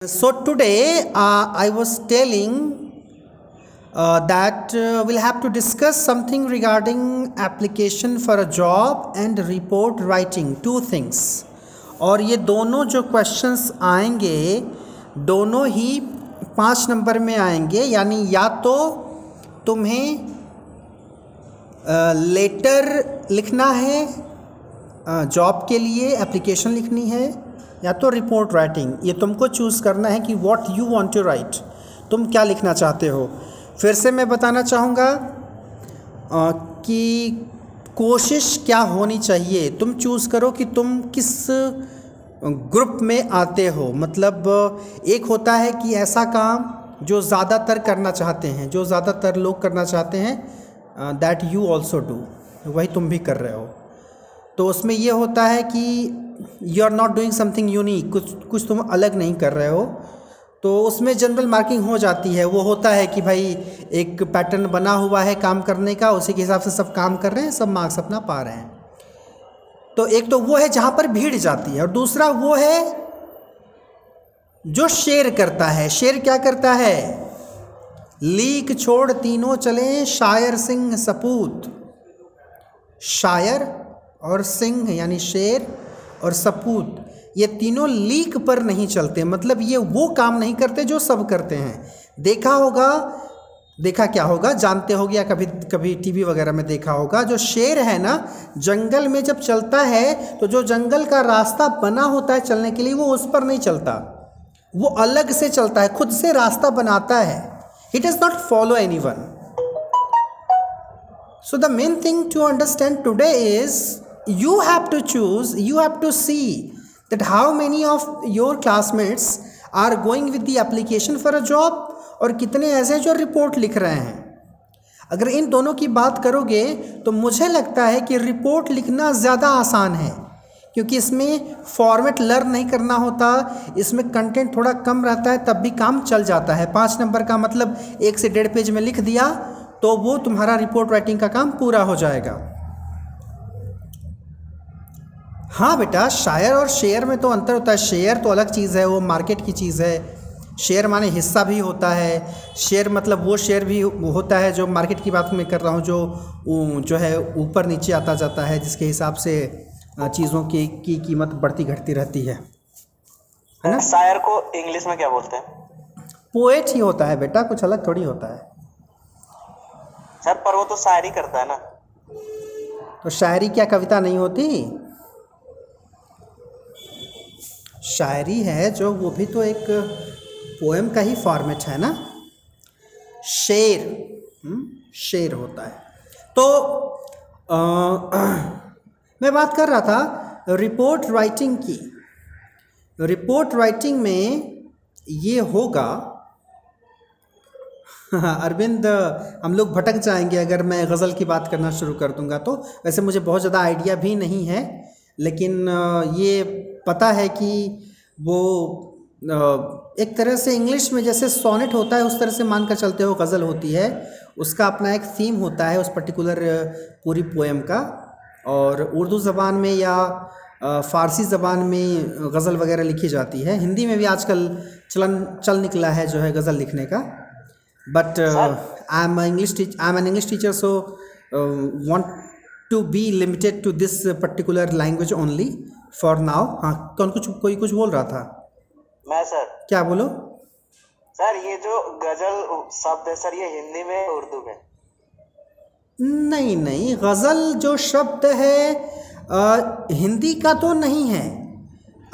So today uh, I was telling uh, that uh, we'll have to discuss something regarding application for a job and report writing two things और ये दोनों जो questions आएँगे दोनों ही पाँच number में आएँगे यानी या तो तुम्हें लेटर लिखना है जॉब के लिए एप्लीकेशन लिखनी है या तो रिपोर्ट राइटिंग ये तुमको चूज़ करना है कि what you want to write तुम क्या लिखना चाहते हो। फिर से मैं बताना चाहूँगा कि कोशिश क्या होनी चाहिए, तुम चूज़ करो कि तुम किस ग्रुप में आते हो। मतलब एक होता है कि ऐसा काम जो ज़्यादातर करना चाहते हैं, जो ज़्यादातर लोग करना चाहते हैं दैट यू ऑल्सो डू वही तुम भी कर रहे हो। तो उसमें ये होता है कि you are not doing something unique कुछ कुछ तुम अलग नहीं कर रहे हो। तो उसमें जनरल मार्किंग हो जाती है। वो होता है कि भाई, एक पैटर्न बना हुआ है काम करने का, उसी के हिसाब से सब काम कर रहे हैं, सब मार्क्स अपना पा रहे हैं। तो एक तो वो है जहाँ पर भीड़ जाती है और दूसरा वो है जो शेर करता है। शेर क्या करता है? लीक छोड़ तीनों चले, शायर सिंह सपूत। शायर और सिंह यानी शेर और सपूत, ये तीनों लीक पर नहीं चलते। मतलब ये वो काम नहीं करते जो सब करते हैं। देखा होगा, देखा क्या होगा? जानते होगे या कभी कभी टीवी वगैरह में देखा होगा, जो शेर है ना, जंगल में जब चलता है तो जो जंगल का रास्ता बना होता है चलने के लिए, वो उस पर नहीं चलता। वो अलग से चलता है, खुद से रास्ता बनाता है। It is not follow anyone so the main thing to understand today is you have to choose, you have to see that how many of your classmates are going with the application for a job और कितने ऐसे जो report लिख रहे हैं। अगर इन दोनों की बात करोगे तो मुझे लगता है कि रिपोर्ट लिखना ज़्यादा आसान है क्योंकि इसमें फॉर्मेट लर्न नहीं करना होता इसमें कंटेंट थोड़ा कम रहता है तब भी काम चल जाता है। पाँच नंबर का मतलब एक से डेढ़ पेज में लिख दिया तो वो तुम्हारा रिपोर्ट राइटिंग का काम पूरा हो जाएगा। हाँ बेटा शायर और शेयर में तो अंतर होता है। शेयर तो अलग चीज़ है वो मार्केट की चीज़ है। शेयर माने हिस्सा भी होता है। शेयर मतलब वो शेयर भी होता है जो मार्केट की बात मैं कर रहा हूँ जो जो है ऊपर नीचे आता जाता है जिसके हिसाब से चीज़ों की की कीमत बढ़ती घटती रहती है। है ना? शायर को इंग्लिश में क्या बोलते हैं? पोएट ही होता है बेटा कुछ अलग थोड़ी होता है। सर पर वो तो शायरी करता है ना। तो शायरी क्या कविता नहीं होती? शायरी है जो वो भी तो एक पोएम का ही फॉर्मेट है ना? शेर हम्म, शेर होता है। तो अ, मैं बात कर रहा था रिपोर्ट राइटिंग की। रिपोर्ट राइटिंग में ये होगा अरविंद हम लोग भटक जाएँगे अगर मैं गज़ल की बात करना शुरू कर दूँगा तो। वैसे मुझे बहुत ज़्यादा आइडिया भी नहीं है। लेकिन ये पता है कि वो एक तरह से इंग्लिश में जैसे सोनेट होता है उस तरह से मान कर चलते हो गज़ल होती है। उसका अपना एक थीम होता है उस पर्टिकुलर पूरी पोएम का। और उर्दू ज़बान में या फ़ारसी ज़बान में गज़ल वगैरह लिखी जाती है। हिंदी में भी आजकल चलन चल निकला है जो है गज़ल लिखने का। But I am English english teach i'm an english teacher so uh, want be limited to this particular language only for now हाँ कौन कुछ कोई कुछ बोल रहा था? मैं सर। क्या बोलो? सर ये जो गज़ल शब्द है सर ये हिंदी में उर्दू में? नहीं नहीं गज़ल जो शब्द है अ, हिंदी का तो नहीं है।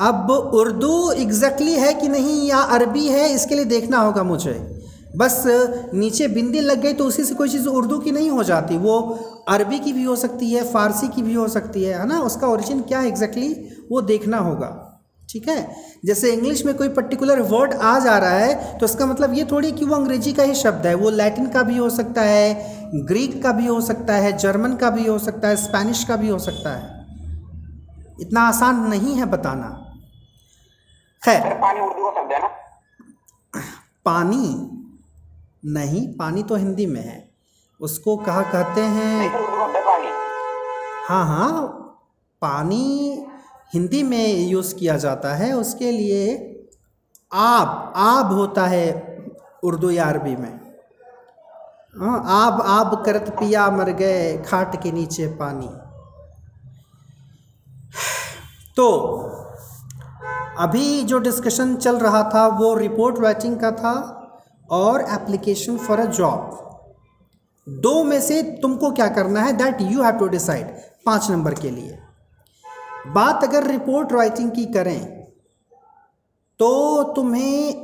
अब उर्दू एग्जैक्टली है कि नहीं या अरबी है इसके लिए देखना होगा मुझे। बस नीचे बिंदी लग गई तो उसी से कोई चीज़ उर्दू की नहीं हो जाती। वो अरबी की भी हो सकती है फ़ारसी की भी हो सकती है है ना? उसका ओरिजिन क्या है एग्जैक्टली वो देखना होगा। ठीक है? जैसे इंग्लिश में कोई पर्टिकुलर वर्ड आ जा रहा है तो इसका मतलब ये थोड़ी कि वो अंग्रेज़ी का ही शब्द है। वो लैटिन का भी हो सकता है ग्रीक का भी हो सकता है जर्मन का भी हो सकता है स्पेनिश का भी हो सकता है। इतना आसान नहीं है बताना। खैर। पानी उर्दू का शब्द है ना? पानी। नहीं, पानी तो हिंदी में है। उसको कहा कहते हैं है हाँ हाँ पानी हिंदी में यूज़ किया जाता है। उसके लिए आब आब होता है उर्दू या अरबी में। हाँ आब आब करत पिया मर गए खाट के नीचे पानी। तो अभी जो डिस्कशन चल रहा था, वो रिपोर्ट राइटिंग का था। और एप्लीकेशन फॉर अ जॉब दो में से तुमको क्या करना है? That you have to decide पाँच नंबर के लिए। बात अगर रिपोर्ट राइटिंग की करें तो तुम्हें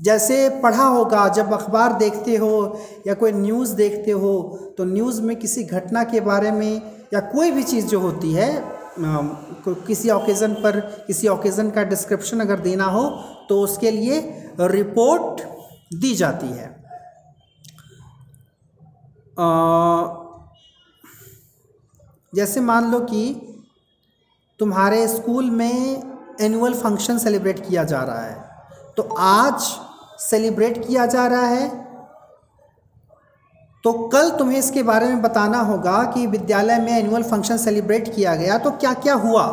जैसे पढ़ा होगा, जब अखबार देखते हो या कोई न्यूज़ देखते हो तो न्यूज़ में किसी घटना के बारे में या कोई भी चीज़ जो होती है किसी ओकेज़न पर, किसी ओकेज़न का डिस्क्रिप्शन अगर देना हो तो उसके लिए रिपोर्ट दी जाती है। जैसे मान लो कि तुम्हारे स्कूल में एनुअल फ़ंक्शन सेलिब्रेट किया जा रहा है तो आज सेलिब्रेट किया जा रहा है तो कल तुम्हें इसके बारे में बताना होगा कि विद्यालय में एनुअल फ़ंक्शन सेलिब्रेट किया गया तो क्या क्या हुआ?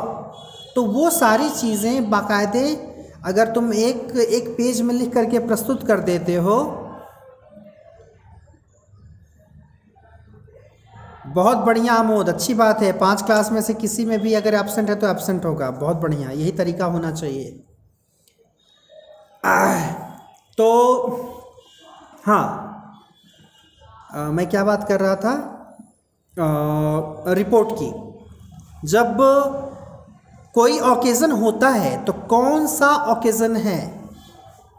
तो वो सारी चीज़ें बाकायदे अगर तुम एक एक पेज में लिख करके प्रस्तुत कर देते हो बहुत बढ़िया आमोद अच्छी बात है। पाँच क्लास में से किसी में भी अगर एबसेंट है तो एबसेंट होगा। बहुत बढ़िया यही तरीका होना चाहिए। तो हाँ आ, मैं क्या बात कर रहा था? आ, रिपोर्ट की। जब कोई ओकेज़न होता है तो कौन सा ओकेज़न है?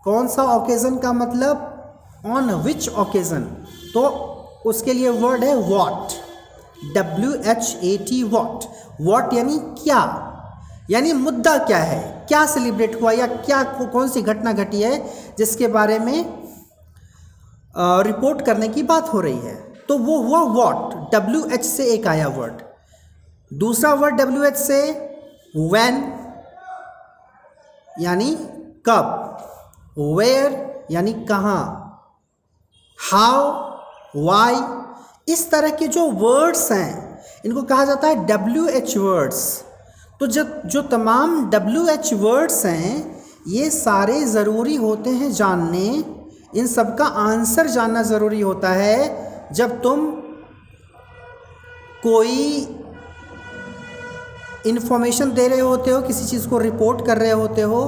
कौन सा ओकेज़न का मतलब? ऑन विच ओकेज़न तो उसके लिए वर्ड है what W H A T what what यानी क्या? यानी मुद्दा क्या है? क्या सेलिब्रेट हुआ या क्या कौन सी घटना घटी है, जिसके बारे में रिपोर्ट करने की बात हो रही है? तो वो हुआ वॉट डब्ल्यू एच से एक आया वर्ड दूसरा वर्ड डब्ल्यू एच से वैन यानी कब वेयर यानी कहाँ हाउ वाई इस तरह के जो वर्ड्स हैं, इनको कहा जाता है डब्ल्यू एच वर्ड्स तो जब, जो तमाम डब्ल्यू एच वर्ड्स हैं, ये सारे ज़रूरी होते हैं जानने। इन सब का आंसर जानना ज़रूरी होता है। जब तुम कोई इन्फॉर्मेशन दे रहे होते हो, किसी चीज़ को रिपोर्ट कर रहे होते हो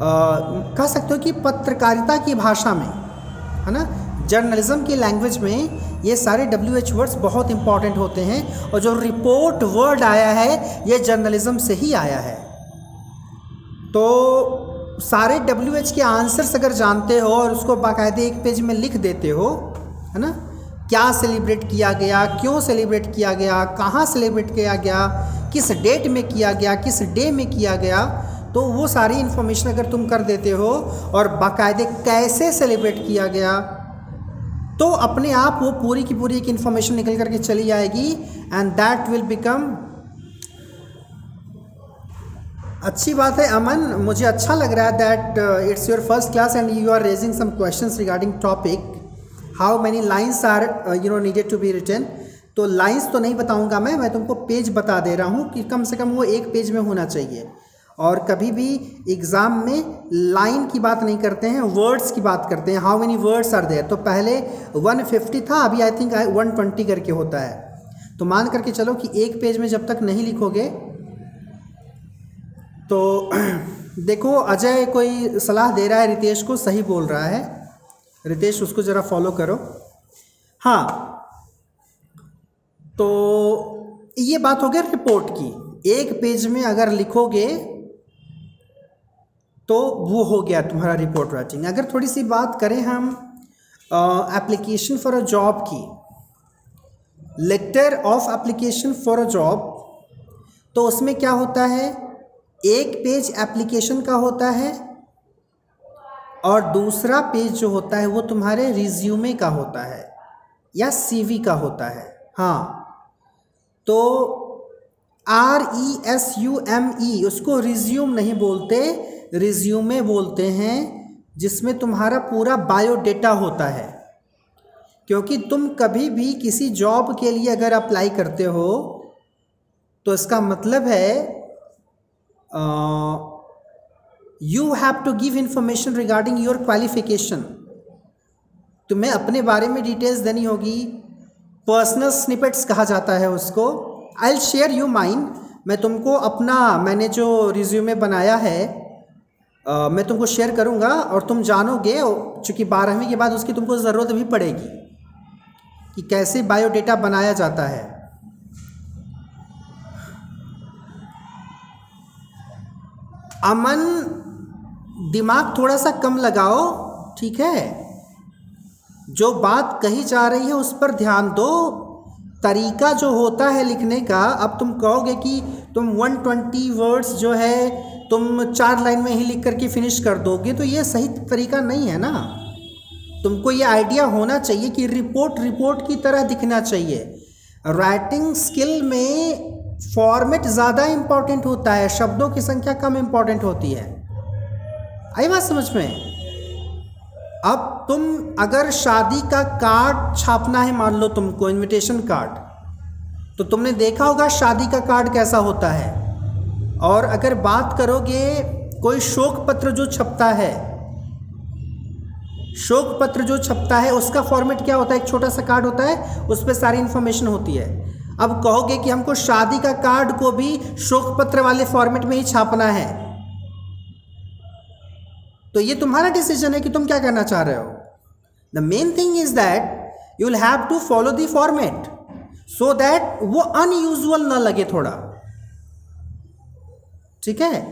कह सकते हो कि पत्रकारिता की भाषा में, है ना? जर्नलिज्म की लैंग्वेज में ये सारे डब्ल्यू एच वर्ड्स बहुत इंपॉर्टेंट होते हैं और जो रिपोर्ट वर्ड आया है, ये जर्नलिज्म से ही आया है। तो सारे डब्ल्यू एच के आंसर्स अगर जानते हो और उसको बाकायदे एक पेज में लिख देते हो, है ना? क्या सेलिब्रेट किया गया, क्यों सेलिब्रेट किया गया, कहाँ सेलिब्रेट किया गया किस डेट में किया गया, किस डे में किया गया तो वो सारी इन्फॉर्मेशन अगर तुम कर देते हो और बाकायदे कैसे सेलिब्रेट किया गया तो अपने आप वो पूरी की पूरी एक इन्फॉर्मेशन निकल करके चली आएगी एंड दैट विल बिकम अच्छी बात है अमन, मुझे अच्छा लग रहा है that it's your first class and you are raising some questions regarding topic how many lines are you no needed to be written तो लाइन्स तो नहीं बताऊँगा मैं मैं तुमको पेज बता दे रहा हूँ कि कम से कम वो एक पेज में होना चाहिए। और कभी भी एग्ज़ाम में लाइन की बात नहीं करते हैं वर्ड्स की बात करते हैं how many words are there तो पहले 150 था, अभी आई थिंक 120 करके होता है। तो मान करके चलो कि एक पेज में जब तक नहीं लिखोगे तो देखो, अजय कोई सलाह दे रहा है, रितेश को सही बोल रहा है। रितेश, उसको ज़रा फॉलो करो। हाँ तो ये बात हो गया रिपोर्ट की। एक पेज में अगर लिखोगे तो वो हो गया तुम्हारा रिपोर्ट राइटिंग। अगर थोड़ी सी बात करें हम एप्लीकेशन फॉर अ जॉब की। Letter of application for a job तो उसमें क्या होता है? एक पेज एप्लीकेशन का होता है और दूसरा पेज जो होता है, वो तुम्हारे रिज्यूमे का होता है या सीवी का होता है। हाँ तो R E S U M E उसको रिज्यूम नहीं बोलते रिज्यूमे बोलते हैं, जिसमें तुम्हारा पूरा बायोडेटा होता है। क्योंकि तुम कभी भी किसी जॉब के लिए अगर अप्लाई करते हो तो इसका मतलब है you have to give information regarding your qualification तुम्हें अपने बारे में डिटेल्स देनी होगी पर्सनल स्निपेट्स कहा जाता है उसको। I'll share you mind मैं तुमको अपना मैंने जो रिज्यूमे बनाया है आ, मैं तुमको शेयर करूँगा और तुम जानोगे चूँकि बारहवीं के बाद उसकी तुमको ज़रूरत भी पड़ेगी कि कैसे बायोडेटा बनाया जाता है। अमन दिमाग थोड़ा सा कम लगाओ ठीक है? जो बात कही जा रही है उस पर ध्यान दो। तरीका जो होता है लिखने का, अब तुम कहोगे कि तुम 120 वर्ड्स जो है तुम चार लाइन में ही लिख करके फिनिश कर दोगे तो ये सही तरीका नहीं है ना। तुमको ये आइडिया होना चाहिए कि रिपोर्ट रिपोर्ट की तरह दिखना चाहिए। राइटिंग स्किल में फॉर्मेट ज़्यादा इंपॉर्टेंट होता है, शब्दों की संख्या कम इंपॉर्टेंट होती है। आई बात समझ में? अब तुम अगर शादी का कार्ड छापना है, मान लो तुमको इनविटेशन कार्ड तो तुमने देखा होगा शादी का कार्ड कैसा होता है। और अगर बात करोगे, कोई शोक पत्र जो छपता है, शोक पत्र जो छपता है, उसका फॉर्मेट क्या होता है? एक छोटा सा कार्ड होता है, उस पर सारी इन्फॉर्मेशन होती है। अब कहोगे कि हमको शादी का कार्ड को भी शोक पत्र वाले फॉर्मेट में ही छापना है। तो ये तुम्हारा डिसीज़न है कि तुम क्या करना चाह रहे हो। The main thing is that you will have to follow the format so that वो अनयूजल ना लगे थोड़ा। ठीक है?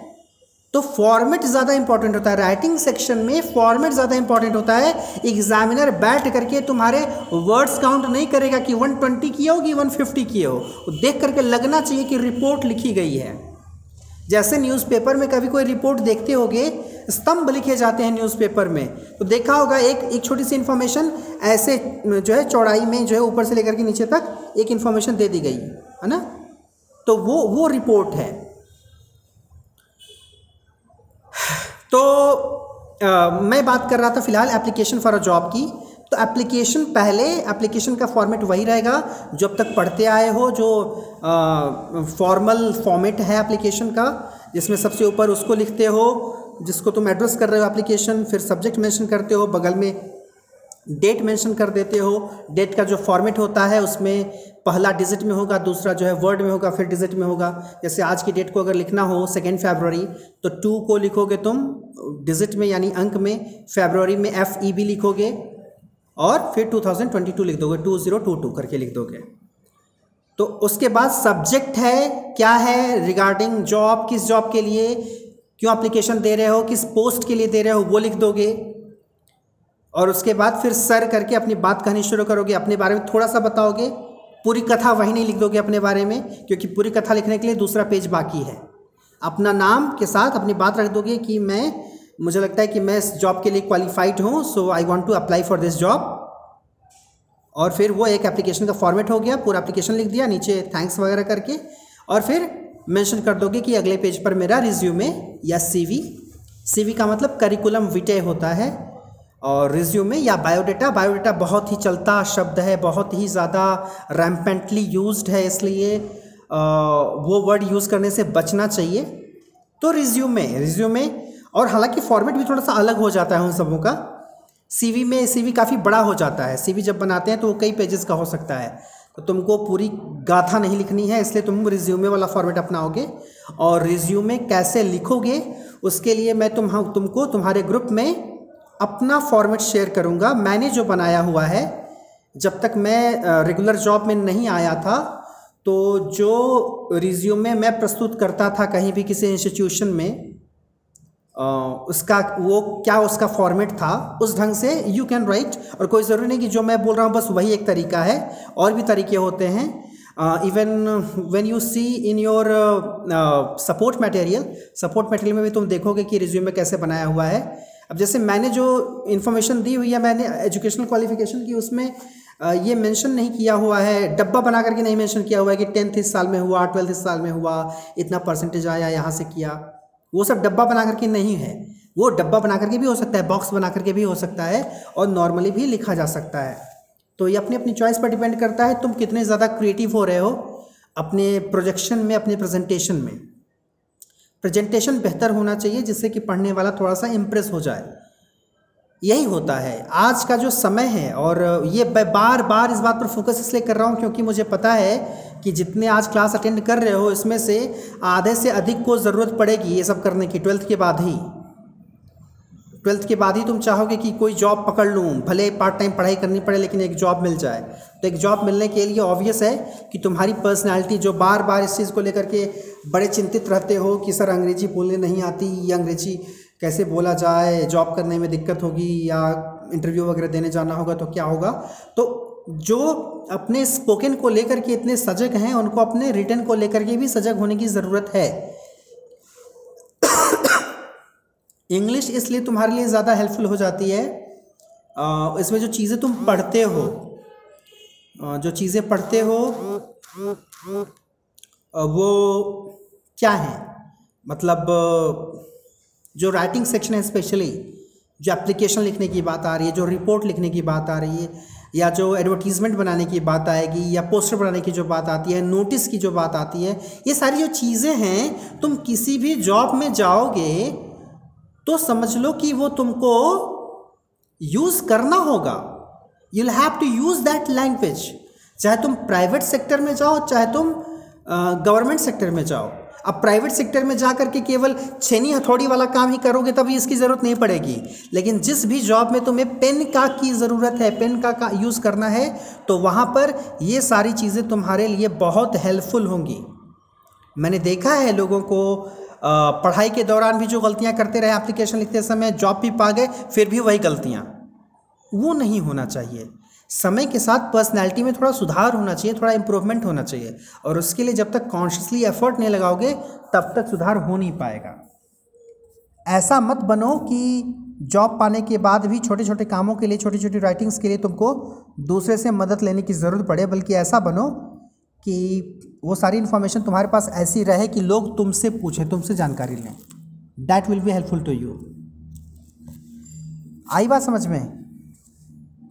तो फॉर्मेट ज़्यादा इंपॉर्टेंट होता है। राइटिंग सेक्शन में फॉर्मेट ज़्यादा इंपॉर्टेंट होता है। एग्जामिनर बैठ करके तुम्हारे वर्ड्स काउंट नहीं करेगा कि 120 किए हो कि 150 किए हो। देख करके लगना चाहिए कि रिपोर्ट लिखी गई है। जैसे न्यूज़पेपर में कभी कोई रिपोर्ट देखते होगे स्तंभ लिखे जाते हैं न्यूज़पेपर में। तो देखा होगा एक एक छोटी सी इन्फॉर्मेशन ऐसे जो है चौड़ाई में जो है ऊपर से लेकर के नीचे तक एक इन्फॉर्मेशन दे दी गई है ना? तो वो वो रिपोर्ट है। तो आ, मैं बात कर रहा था फ़िलहाल एप्लीकेशन फॉर अ जॉब की। तो एप्लीकेशन पहले एप्लीकेशन का फॉर्मेट वही रहेगा जो अब तक पढ़ते आए हो जो फॉर्मल फॉर्मेट है एप्लीकेशन का जिसमें सबसे ऊपर उसको लिखते हो जिसको तुम एड्रेस कर रहे हो एप्लीकेशन फिर सब्जेक्ट मेंशन करते हो, बगल में डेट मेंशन कर देते हो। डेट का जो फॉर्मेट होता है, उसमें पहला डिजिट में होगा, दूसरा जो है वर्ड में होगा, फिर डिजिट में होगा। जैसे आज की डेट को अगर लिखना हो सेकेंड फेबररी तो टू को लिखोगे तुम डिजिट में यानी अंक में फेबररी में एफ़ ई बी लिखोगे, और फिर 2022 लिख दोगे टू ज़ीरो टू टू करके लिख दोगे। तो उसके बाद सब्जेक्ट है, क्या है रिगार्डिंग जॉब किस जॉब के लिए क्यों एप्लीकेशन दे रहे हो? किस पोस्ट के लिए दे रहे हो? वो लिख दोगे। और उसके बाद फिर सर करके अपनी बात कहनी शुरू करोगे। अपने बारे में थोड़ा सा बताओगे। पूरी कथा वही नहीं लिख दोगे अपने बारे में, क्योंकि पूरी कथा लिखने के लिए दूसरा पेज बाकी है। अपना नाम के साथ अपनी बात रख दोगे कि मैं, मुझे लगता है कि मैं इस जॉब के लिए क्वालिफाइड हूँ so I want to apply for this job और फिर वो एक एप्लीकेशन का फॉर्मेट हो गया, पूरा एप्लीकेशन लिख दिया, नीचे थैंक्स वगैरह करके। और फिर मेंशन कर दोगे कि अगले पेज पर मेरा रिज्यूमे या सीवी सीवी का मतलब करिकुलम विटे होता है और रिज्यूमे या बायोडेटा बायोडेटा बहुत ही चलता शब्द है, बहुत ही ज़्यादा रैम्पेंटली यूज्ड है इसलिए वो वर्ड यूज़ करने से बचना चाहिए। तो रिज्यूमे रिज्यूमे और हालाँकि फॉर्मेट भी थोड़ा सा अलग हो जाता है उन सबों का। सीवी में सीवी काफ़ी बड़ा हो जाता है। सीवी जब बनाते हैं तो वो कई पेजेस का हो सकता है। तो तुमको पूरी गाथा नहीं लिखनी है, इसलिए तुम रिज्यूमे वाला फॉर्मेट अपनाओगे। और रिज्यूमे कैसे लिखोगे, उसके लिए मैं तुम तुमको तुम्हारे ग्रुप में अपना फॉर्मेट शेयर करूँगा। मैंने जो बनाया हुआ है, जब तक मैं रेगुलर जॉब में नहीं आया था तो जो रिज्यूमे मैं प्रस्तुत करता था कहीं भी किसी इंस्टीट्यूशन में उसका वो क्या उसका फॉर्मेट था, उस ढंग से यू कैन राइट और कोई ज़रूरी नहीं कि जो मैं बोल रहा हूँ, बस वही एक तरीका है, और भी तरीके होते हैं। Even when you see in your support material support material में भी तुम देखोगे कि रिज्यूमे कैसे बनाया हुआ है। अब जैसे मैंने जो इन्फॉर्मेशन दी हुई है, मैंने एजुकेशनल क्वालिफिकेशन की, उसमें ये मेंशन नहीं किया हुआ है, डब्बा बना करके नहीं मेंशन किया हुआ है कि टेंथ इस साल में हुआ ट्वेल्थ इस साल में हुआ, इतना परसेंटेज आया, यहाँ से किया। वो सब डब्बा बना करके नहीं है। वो डब्बा बना करके भी हो सकता है बॉक्स बना करके भी हो सकता है और नॉर्मली भी लिखा जा सकता है। तो ये अपनी अपनी चॉइस पर डिपेंड करता है, तुम कितने ज़्यादा क्रिएटिव हो रहे हो अपने प्रोजेक्शन में, अपने प्रेजेंटेशन में। प्रेजेंटेशन बेहतर होना चाहिए जिससे कि पढ़ने वाला थोड़ा सा इम्प्रेस हो जाए। यही होता है। आज का जो समय है और ये बार बार इस बात पर फोकस इसलिए कर रहा हूँ क्योंकि मुझे पता है कि जितने आज क्लास अटेंड कर रहे हो, इसमें से आधे से अधिक को ज़रूरत पड़ेगी ये सब करने की, ट्वेल्थ के बाद ही। ट्वेल्थ के बाद ही तुम चाहोगे कि कोई जॉब पकड़ लूँ, भले पार्ट टाइम पढ़ाई करनी पड़े, लेकिन एक जॉब मिल जाए। तो एक जॉब मिलने के लिए ऑब्वियस है कि तुम्हारी पर्सनैलिटी जो बार बार इस चीज़ को लेकर के बड़े चिंतित रहते हो कि, सर, अंग्रेज़ी बोलने नहीं आती, या अंग्रेज़ी कैसे बोला जाए, जॉब करने में दिक्कत होगी, या इंटरव्यू वगैरह देने जाना होगा तो क्या होगा? तो जो अपने स्पोकन को लेकर के इतने सजग हैं, उनको अपने रिटर्न को लेकर के भी सजग होने की ज़रूरत है। इंग्लिश इसलिए तुम्हारे लिए ज़्यादा हेल्पफुल हो जाती है। इसमें जो चीज़ें तुम पढ़ते हो जो चीज़ें पढ़ते हो वो क्या है? मतलब जो राइटिंग सेक्शन है स्पेशली जो एप्लीकेशन लिखने की बात आ रही है, जो रिपोर्ट लिखने की बात आ रही है या जो एडवर्टीज़मेंट बनाने की बात आएगी या पोस्टर बनाने की जो बात आती है नोटिस की जो बात आती है, ये सारी जो चीज़ें हैं, तुम किसी भी जॉब में जाओगे तो समझ लो कि वो तुमको यूज़ करना होगा। You'll have to use that language चाहे तुम प्राइवेट सेक्टर में जाओ, चाहे तुम गवर्नमेंट सेक्टर में जाओ। अब प्राइवेट सेक्टर में जा करके केवल छेनी हथौड़ी वाला काम ही करोगे तब इसकी ज़रूरत नहीं पड़ेगी। लेकिन जिस भी जॉब में तुम्हें पेन का की ज़रूरत है पेन का, का यूज़ करना है तो वहाँ पर ये सारी चीज़ें तुम्हारे लिए बहुत हेल्पफुल होंगी। मैंने देखा है लोगों को पढ़ाई के दौरान भी जो गलतियाँ करते रहे एप्लीकेशन लिखते समय जॉब भी पा गए फिर भी वही गलतियाँ। वो नहीं होना चाहिए। समय के साथ पर्सनैलिटी में थोड़ा सुधार होना चाहिए, थोड़ा इम्प्रूवमेंट होना चाहिए। और उसके लिए जब तक कॉन्शियसली एफर्ट नहीं लगाओगे, तब तक सुधार हो नहीं पाएगा। ऐसा मत बनो कि जॉब पाने के बाद भी छोटे छोटे कामों के लिए छोटी छोटी राइटिंग्स के लिए तुमको दूसरे से मदद लेने की ज़रूरत पड़े, बल्कि ऐसा बनो कि वो सारी इन्फॉर्मेशन तुम्हारे पास ऐसी रहे कि लोग तुमसे पूछें, तुमसे जानकारी लें। That will be helpful to you आई बात समझ में?